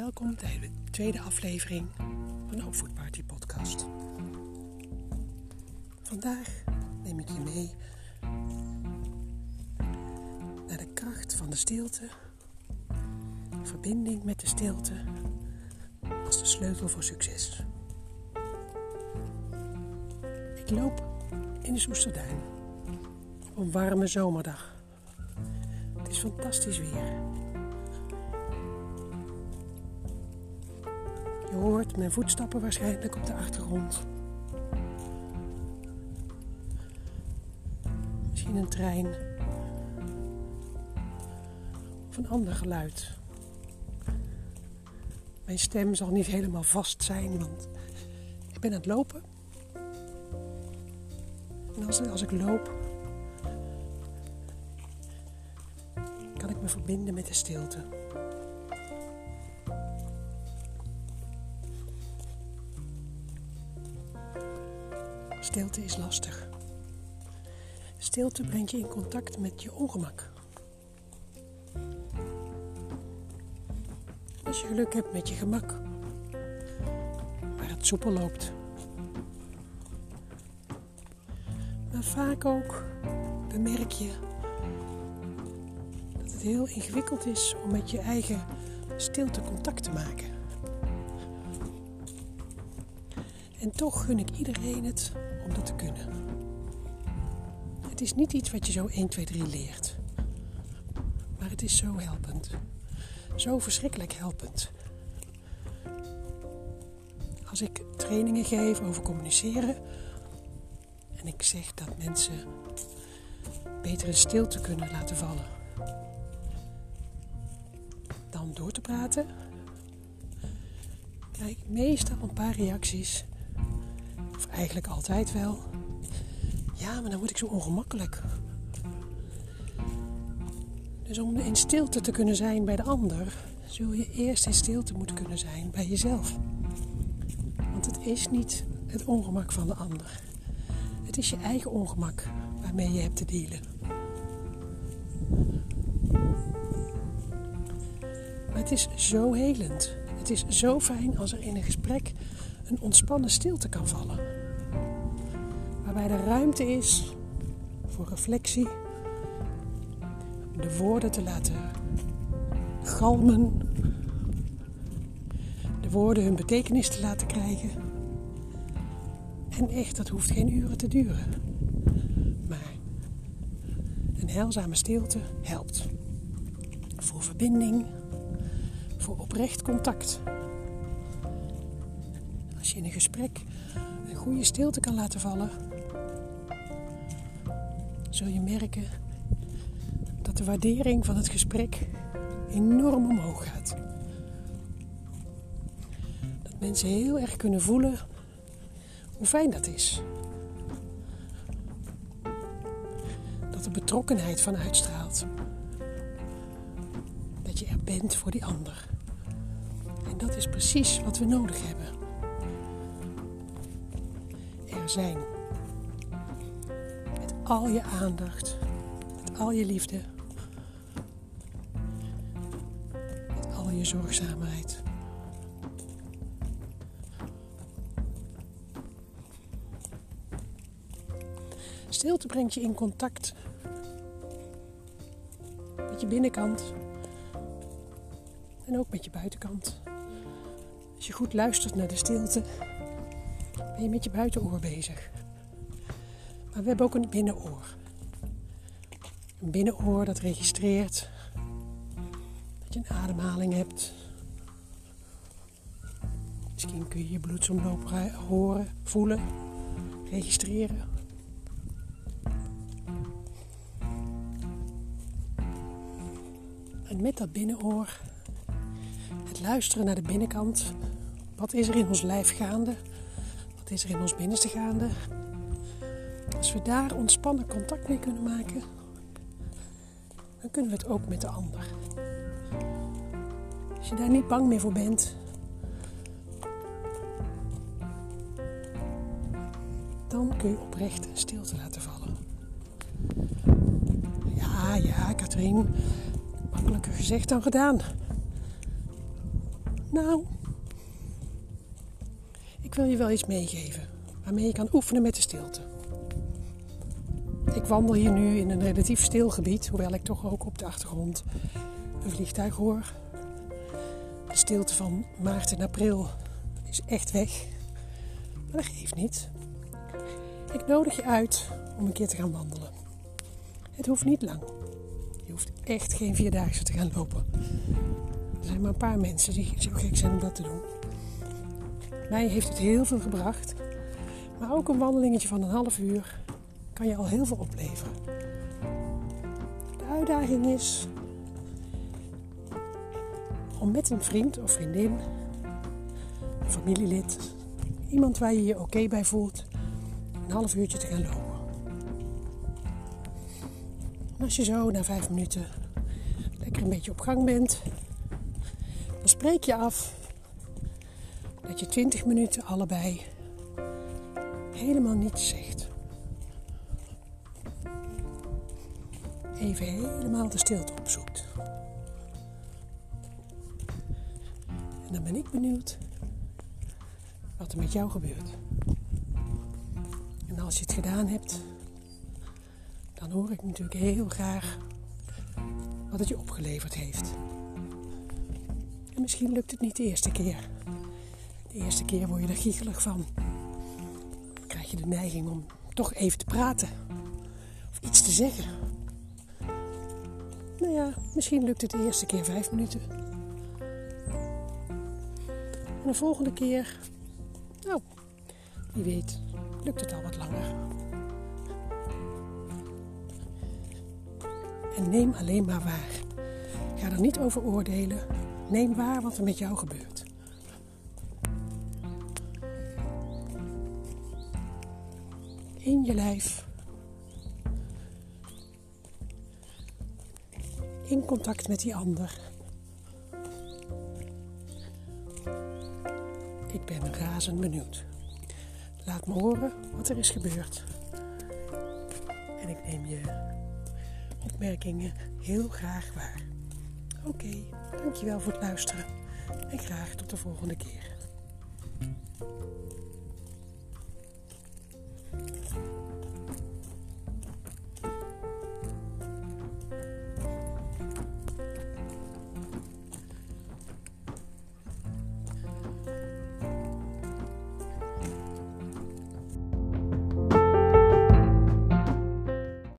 Welkom bij de tweede aflevering van de Party podcast. Vandaag neem ik je mee naar de kracht van de stilte, verbinding met de stilte als de sleutel voor succes. Ik loop in de Soesterduin op een warme zomerdag. Het is fantastisch weer. Hoort mijn voetstappen waarschijnlijk op de achtergrond. Misschien een trein. Of een ander geluid. Mijn stem zal niet helemaal vast zijn, want ik ben aan het lopen. En als, als ik loop, kan ik me verbinden met de stilte. Stilte is lastig. Stilte brengt je in contact met je ongemak. Als je geluk hebt met je gemak, waar het soepel loopt. Maar vaak ook bemerk je dat het heel ingewikkeld is om met je eigen stilte contact te maken. En toch gun ik iedereen het om dat te kunnen. Het is niet iets wat je zo 1, 2, 3 leert. Maar het is zo helpend. Zo verschrikkelijk helpend. Als ik trainingen geef over communiceren en ik zeg dat mensen beter in stilte kunnen laten vallen dan door te praten, krijg ik meestal een paar reacties of eigenlijk altijd wel. Ja, maar dan word ik zo ongemakkelijk. Dus om in stilte te kunnen zijn bij de ander, zul je eerst in stilte moeten kunnen zijn bij jezelf. Want het is niet het ongemak van de ander. Het is je eigen ongemak waarmee je hebt te dealen. Maar het is zo helend. Het is zo fijn als er in een gesprek een ontspannen stilte kan vallen. Waarbij er ruimte is voor reflectie, de woorden te laten galmen, de woorden hun betekenis te laten krijgen. En echt, dat hoeft geen uren te duren. Maar een heilzame stilte helpt. Voor verbinding, voor oprecht contact. Als je in een gesprek een goede stilte kan laten vallen, zul je merken dat de waardering van het gesprek enorm omhoog gaat. Dat mensen heel erg kunnen voelen hoe fijn dat is. Dat er betrokkenheid van uitstraalt. Dat je er bent voor die ander. En dat is precies wat we nodig hebben. Er zijn. Al je aandacht, met al je liefde, met al je zorgzaamheid. Stilte brengt je in contact met je binnenkant en ook met je buitenkant. Als je goed luistert naar de stilte, ben je met je buitenoor bezig. Maar we hebben ook een binnenoor. Een binnenoor dat registreert dat je een ademhaling hebt. Misschien kun je je bloedsomloop horen, voelen, registreren. En met dat binnenoor, het luisteren naar de binnenkant. Wat is er in ons lijf gaande? Wat is er in ons binnenste gaande? Als we daar ontspannen contact mee kunnen maken, dan kunnen we het ook met de ander. Als je daar niet bang meer voor bent, dan kun je oprecht stilte laten vallen. Ja, ja, Katrien, makkelijker gezegd dan gedaan. Nou, ik wil je wel iets meegeven waarmee je kan oefenen met de stilte. Ik wandel hier nu in een relatief stil gebied, hoewel ik toch ook op de achtergrond een vliegtuig hoor. De stilte van maart en april is echt weg, maar dat geeft niet. Ik nodig je uit om een keer te gaan wandelen. Het hoeft niet lang. Je hoeft echt geen vierdaagse te gaan lopen. Er zijn maar een paar mensen die zo gek zijn om dat te doen. Mij heeft het heel veel gebracht. Maar ook een wandelingetje van een half uur kan je al heel veel opleveren. De uitdaging is om met een vriend of vriendin, een familielid, iemand waar je je oké bij voelt, een half uurtje te gaan lopen. En als je zo na vijf minuten lekker een beetje op gang bent, dan spreek je af dat je twintig minuten allebei helemaal niets zegt. Even helemaal de stilte opzoekt. En dan ben ik benieuwd wat er met jou gebeurt. En als je het gedaan hebt, dan hoor ik natuurlijk heel graag wat het je opgeleverd heeft. En misschien lukt het niet de eerste keer. De eerste keer word je er giechelig van. Dan krijg je de neiging om toch even te praten of iets te zeggen. Nou ja, misschien lukt het de eerste keer vijf minuten. En de volgende keer, nou, wie weet, lukt het al wat langer. En neem alleen maar waar. Ga er niet over oordelen. Neem waar wat er met jou gebeurt. In je lijf. In contact met die ander. Ik ben razend benieuwd. Laat me horen wat er is gebeurd. En ik neem je opmerkingen heel graag waar. Oké, dankjewel voor het luisteren en graag tot de volgende keer.